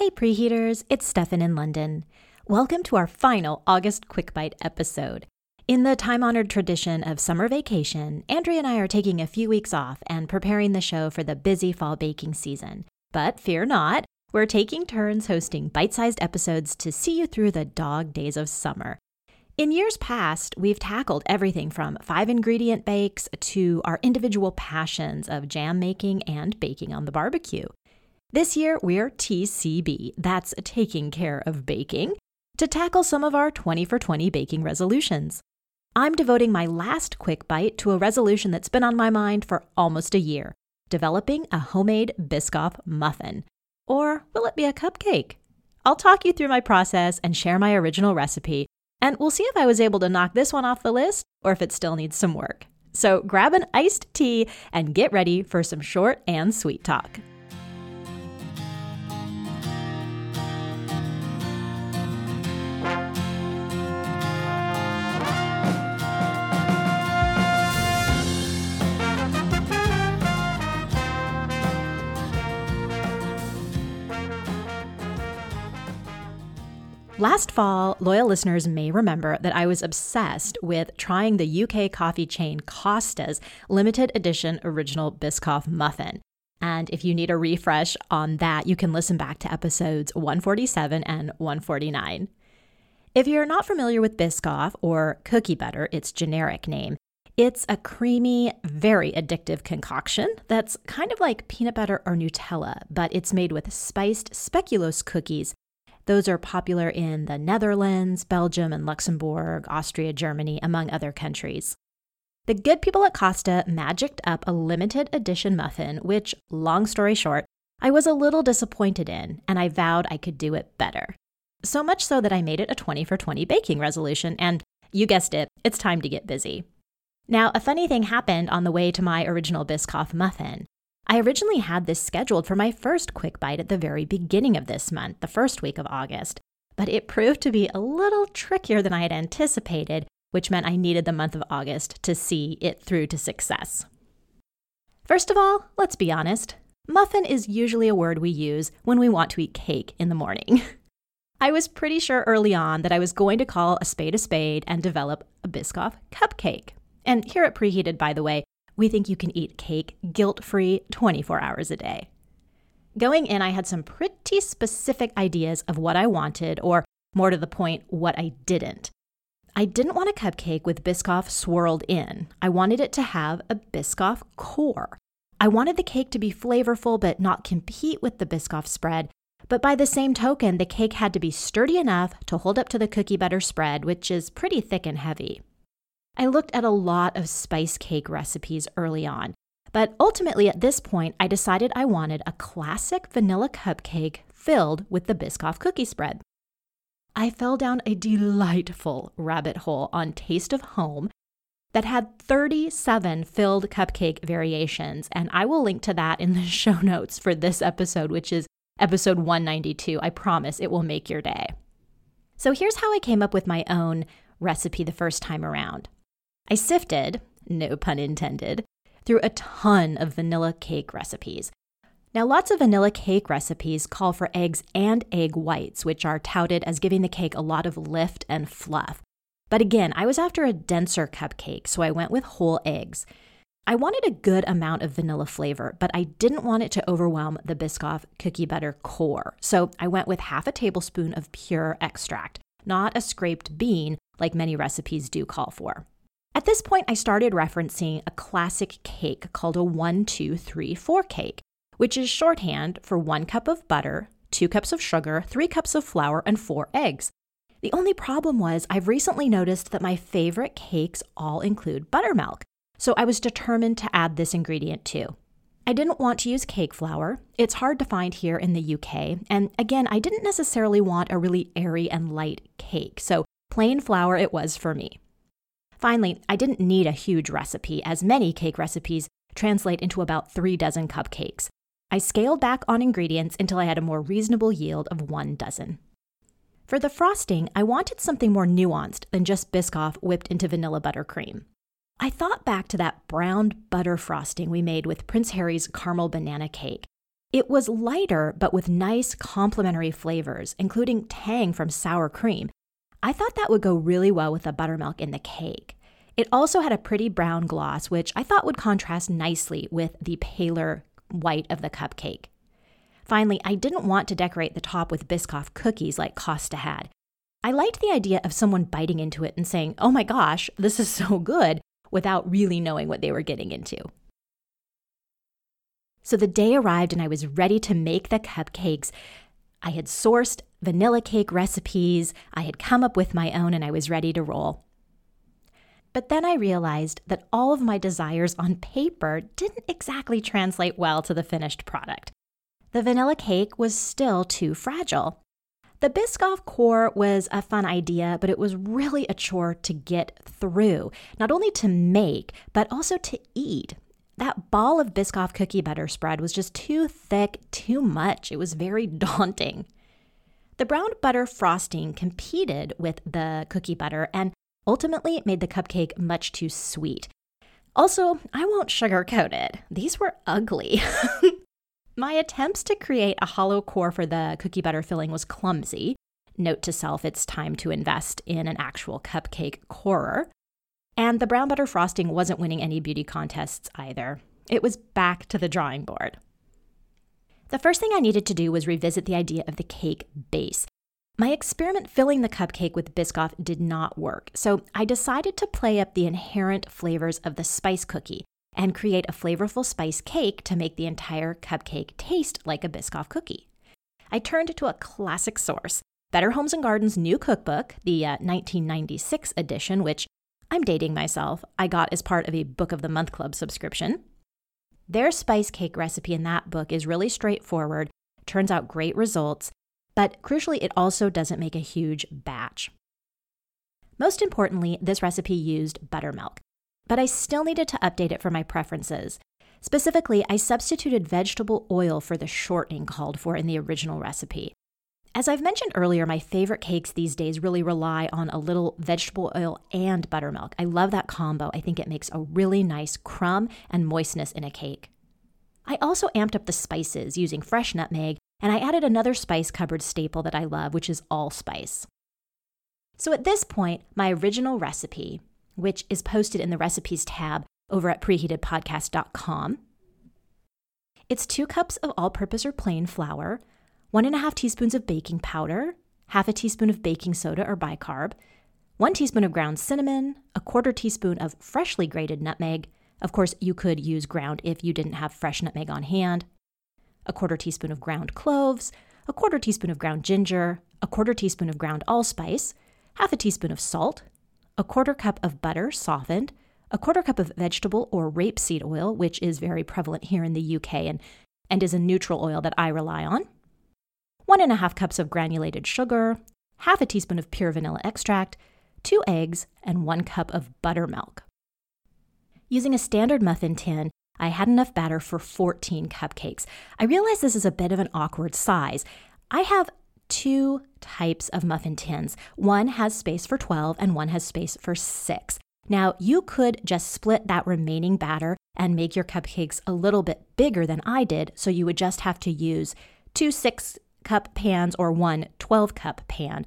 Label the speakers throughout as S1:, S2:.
S1: Hey, preheaters, it's Stefan in London. Welcome to our final August Quick Bite episode. In the time honored tradition of summer vacation, Andrea and I are taking a few weeks off and preparing the show for the busy fall baking season. But fear not, we're taking turns hosting bite sized episodes to see you through the dog days of summer. In years past, we've tackled everything from five ingredient bakes to our individual passions of jam making and baking on the barbecue. This year, we're TCB, that's taking care of baking, to tackle some of our 20 for 20 baking resolutions. I'm devoting my last quick bite to a resolution that's been on my mind for almost a year developing a homemade Biscoff muffin. Or will it be a cupcake? I'll talk you through my process and share my original recipe, and we'll see if I was able to knock this one off the list or if it still needs some work. So grab an iced tea and get ready for some short and sweet talk. Last fall, loyal listeners may remember that I was obsessed with trying the UK coffee chain Costa's limited edition original Biscoff muffin. And if you need a refresh on that, you can listen back to episodes 147 and 149. If you're not familiar with Biscoff or cookie butter, its generic name, it's a creamy, very addictive concoction that's kind of like peanut butter or Nutella, but it's made with spiced speculoos cookies those are popular in the Netherlands, Belgium, and Luxembourg, Austria, Germany, among other countries. The good people at Costa magicked up a limited edition muffin, which, long story short, I was a little disappointed in, and I vowed I could do it better. So much so that I made it a 20 for 20 baking resolution, and you guessed it, it's time to get busy. Now, a funny thing happened on the way to my original Biscoff muffin. I originally had this scheduled for my first quick bite at the very beginning of this month, the first week of August, but it proved to be a little trickier than I had anticipated, which meant I needed the month of August to see it through to success. First of all, let's be honest. Muffin is usually a word we use when we want to eat cake in the morning. I was pretty sure early on that I was going to call a spade a spade and develop a Biscoff cupcake. And here at Preheated, by the way, we think you can eat cake guilt free 24 hours a day. Going in, I had some pretty specific ideas of what I wanted, or more to the point, what I didn't. I didn't want a cupcake with Biscoff swirled in. I wanted it to have a Biscoff core. I wanted the cake to be flavorful but not compete with the Biscoff spread. But by the same token, the cake had to be sturdy enough to hold up to the cookie butter spread, which is pretty thick and heavy. I looked at a lot of spice cake recipes early on, but ultimately at this point, I decided I wanted a classic vanilla cupcake filled with the Biscoff cookie spread. I fell down a delightful rabbit hole on Taste of Home that had 37 filled cupcake variations, and I will link to that in the show notes for this episode, which is episode 192. I promise it will make your day. So here's how I came up with my own recipe the first time around. I sifted, no pun intended, through a ton of vanilla cake recipes. Now, lots of vanilla cake recipes call for eggs and egg whites, which are touted as giving the cake a lot of lift and fluff. But again, I was after a denser cupcake, so I went with whole eggs. I wanted a good amount of vanilla flavor, but I didn't want it to overwhelm the Biscoff cookie butter core. So I went with half a tablespoon of pure extract, not a scraped bean like many recipes do call for. At this point, I started referencing a classic cake called a 1 2 3 4 cake, which is shorthand for one cup of butter, two cups of sugar, three cups of flour, and four eggs. The only problem was I've recently noticed that my favorite cakes all include buttermilk, so I was determined to add this ingredient too. I didn't want to use cake flour. It's hard to find here in the UK, and again, I didn't necessarily want a really airy and light cake, so plain flour it was for me. Finally, I didn't need a huge recipe, as many cake recipes translate into about three dozen cupcakes. I scaled back on ingredients until I had a more reasonable yield of one dozen. For the frosting, I wanted something more nuanced than just Biscoff whipped into vanilla buttercream. I thought back to that browned butter frosting we made with Prince Harry's caramel banana cake. It was lighter, but with nice complementary flavors, including tang from sour cream. I thought that would go really well with the buttermilk in the cake. It also had a pretty brown gloss, which I thought would contrast nicely with the paler white of the cupcake. Finally, I didn't want to decorate the top with Biscoff cookies like Costa had. I liked the idea of someone biting into it and saying, oh my gosh, this is so good, without really knowing what they were getting into. So the day arrived and I was ready to make the cupcakes. I had sourced vanilla cake recipes, I had come up with my own, and I was ready to roll. But then I realized that all of my desires on paper didn't exactly translate well to the finished product. The vanilla cake was still too fragile. The Biscoff core was a fun idea, but it was really a chore to get through, not only to make, but also to eat. That ball of Biscoff cookie butter spread was just too thick, too much. It was very daunting. The brown butter frosting competed with the cookie butter and ultimately made the cupcake much too sweet. Also, I won't sugarcoat it, these were ugly. My attempts to create a hollow core for the cookie butter filling was clumsy. Note to self, it's time to invest in an actual cupcake corer. And the brown butter frosting wasn't winning any beauty contests either. It was back to the drawing board. The first thing I needed to do was revisit the idea of the cake base. My experiment filling the cupcake with Biscoff did not work, so I decided to play up the inherent flavors of the spice cookie and create a flavorful spice cake to make the entire cupcake taste like a Biscoff cookie. I turned to a classic source, Better Homes and Gardens' new cookbook, the uh, 1996 edition, which I'm dating myself, I got as part of a Book of the Month Club subscription. Their spice cake recipe in that book is really straightforward, turns out great results, but crucially, it also doesn't make a huge batch. Most importantly, this recipe used buttermilk, but I still needed to update it for my preferences. Specifically, I substituted vegetable oil for the shortening called for in the original recipe. As I've mentioned earlier, my favorite cakes these days really rely on a little vegetable oil and buttermilk. I love that combo. I think it makes a really nice crumb and moistness in a cake. I also amped up the spices using fresh nutmeg, and I added another spice cupboard staple that I love, which is allspice. So at this point, my original recipe, which is posted in the recipes tab over at preheatedpodcast.com, it's two cups of all purpose or plain flour, one and a half teaspoons of baking powder, half a teaspoon of baking soda or bicarb, one teaspoon of ground cinnamon, a quarter teaspoon of freshly grated nutmeg. Of course, you could use ground if you didn't have fresh nutmeg on hand. A quarter teaspoon of ground cloves, a quarter teaspoon of ground ginger, a quarter teaspoon of ground allspice, half a teaspoon of salt, a quarter cup of butter softened, a quarter cup of vegetable or rapeseed oil, which is very prevalent here in the UK and, and is a neutral oil that I rely on, one and a half cups of granulated sugar, half a teaspoon of pure vanilla extract, two eggs, and one cup of buttermilk. Using a standard muffin tin, I had enough batter for 14 cupcakes. I realize this is a bit of an awkward size. I have two types of muffin tins. One has space for 12 and one has space for 6. Now, you could just split that remaining batter and make your cupcakes a little bit bigger than I did, so you would just have to use two 6 cup pans or one 12 cup pan.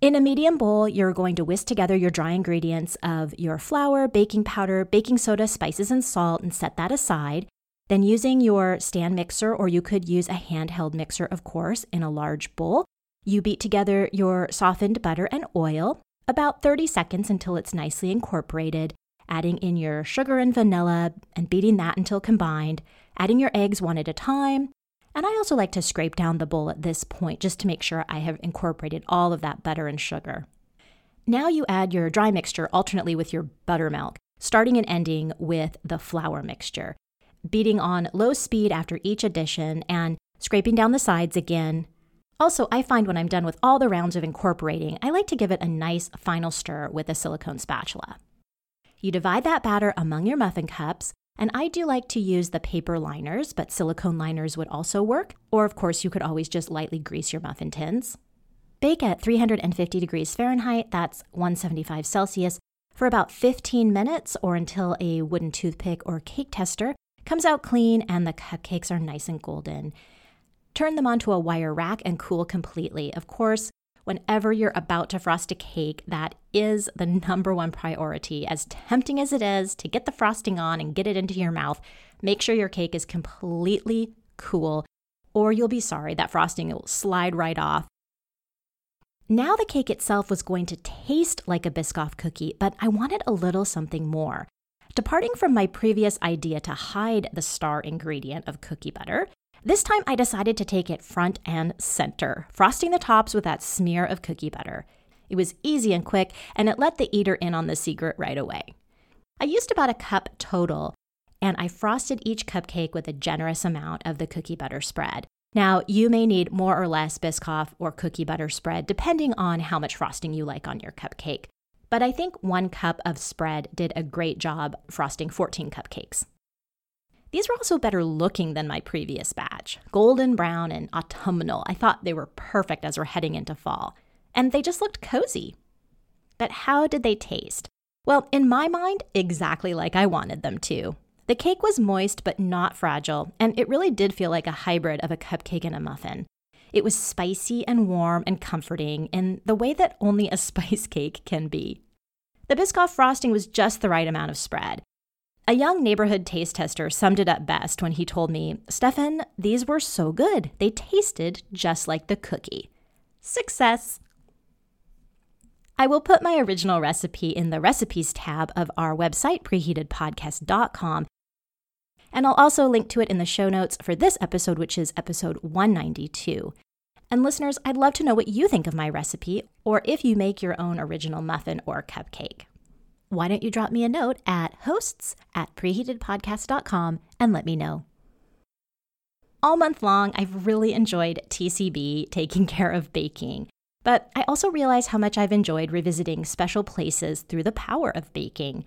S1: In a medium bowl, you're going to whisk together your dry ingredients of your flour, baking powder, baking soda, spices, and salt and set that aside. Then, using your stand mixer, or you could use a handheld mixer, of course, in a large bowl, you beat together your softened butter and oil about 30 seconds until it's nicely incorporated, adding in your sugar and vanilla and beating that until combined, adding your eggs one at a time, and I also like to scrape down the bowl at this point just to make sure I have incorporated all of that butter and sugar. Now you add your dry mixture alternately with your buttermilk, starting and ending with the flour mixture, beating on low speed after each addition and scraping down the sides again. Also, I find when I'm done with all the rounds of incorporating, I like to give it a nice final stir with a silicone spatula. You divide that batter among your muffin cups, and I do like to use the paper liners, but silicone liners would also work. Or, of course, you could always just lightly grease your muffin tins. Bake at 350 degrees Fahrenheit, that's 175 Celsius, for about 15 minutes or until a wooden toothpick or cake tester Comes out clean and the cupcakes are nice and golden. Turn them onto a wire rack and cool completely. Of course, whenever you're about to frost a cake, that is the number one priority. As tempting as it is to get the frosting on and get it into your mouth, make sure your cake is completely cool, or you'll be sorry. That frosting will slide right off. Now, the cake itself was going to taste like a Biscoff cookie, but I wanted a little something more. Departing from my previous idea to hide the star ingredient of cookie butter, this time I decided to take it front and center, frosting the tops with that smear of cookie butter. It was easy and quick, and it let the eater in on the secret right away. I used about a cup total, and I frosted each cupcake with a generous amount of the cookie butter spread. Now, you may need more or less Biscoff or cookie butter spread depending on how much frosting you like on your cupcake. But I think one cup of spread did a great job frosting 14 cupcakes. These were also better looking than my previous batch golden brown and autumnal. I thought they were perfect as we're heading into fall. And they just looked cozy. But how did they taste? Well, in my mind, exactly like I wanted them to. The cake was moist but not fragile, and it really did feel like a hybrid of a cupcake and a muffin. It was spicy and warm and comforting in the way that only a spice cake can be. The Biscoff frosting was just the right amount of spread. A young neighborhood taste tester summed it up best when he told me, Stefan, these were so good. They tasted just like the cookie. Success! I will put my original recipe in the recipes tab of our website, preheatedpodcast.com. And I'll also link to it in the show notes for this episode, which is episode 192. And listeners, I'd love to know what you think of my recipe or if you make your own original muffin or cupcake why don't you drop me a note at hosts at preheatedpodcast.com and let me know. All month long, I've really enjoyed TCB taking care of baking, but I also realize how much I've enjoyed revisiting special places through the power of baking.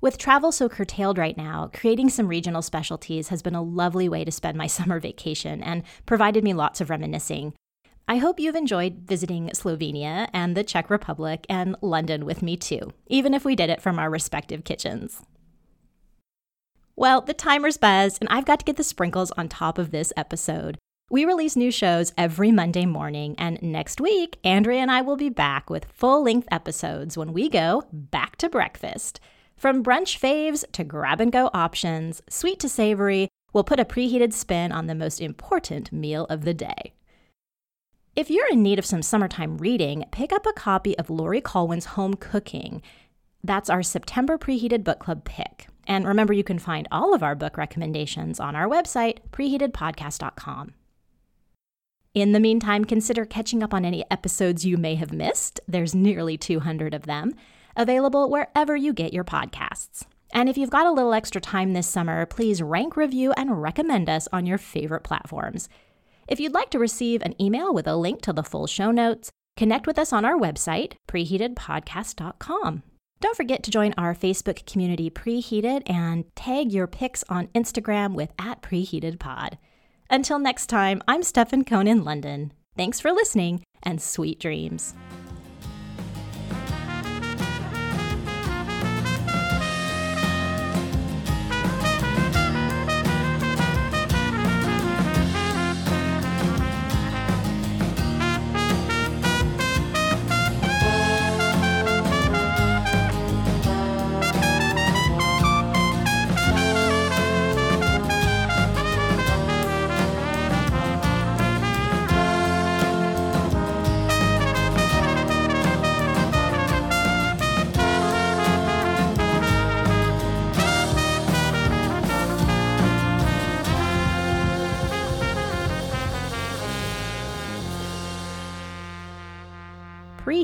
S1: With travel so curtailed right now, creating some regional specialties has been a lovely way to spend my summer vacation and provided me lots of reminiscing. I hope you've enjoyed visiting Slovenia and the Czech Republic and London with me too, even if we did it from our respective kitchens. Well, the timer's buzzed, and I've got to get the sprinkles on top of this episode. We release new shows every Monday morning, and next week, Andrea and I will be back with full length episodes when we go back to breakfast. From brunch faves to grab and go options, sweet to savory, we'll put a preheated spin on the most important meal of the day. If you're in need of some summertime reading, pick up a copy of Laurie Colwin's Home Cooking. That's our September preheated book club pick. And remember, you can find all of our book recommendations on our website, preheatedpodcast.com. In the meantime, consider catching up on any episodes you may have missed. There's nearly 200 of them, available wherever you get your podcasts. And if you've got a little extra time this summer, please rank, review, and recommend us on your favorite platforms. If you'd like to receive an email with a link to the full show notes, connect with us on our website, preheatedpodcast.com. Don't forget to join our Facebook community Preheated and tag your pics on Instagram with at preheatedpod. Until next time, I'm Stefan Cohn in London. Thanks for listening and sweet dreams.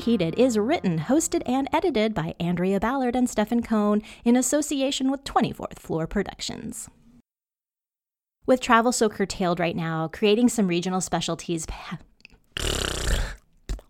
S1: Preheated is written, hosted, and edited by Andrea Ballard and Stefan Cohn in association with 24th Floor Productions. With travel so curtailed right now, creating some regional specialties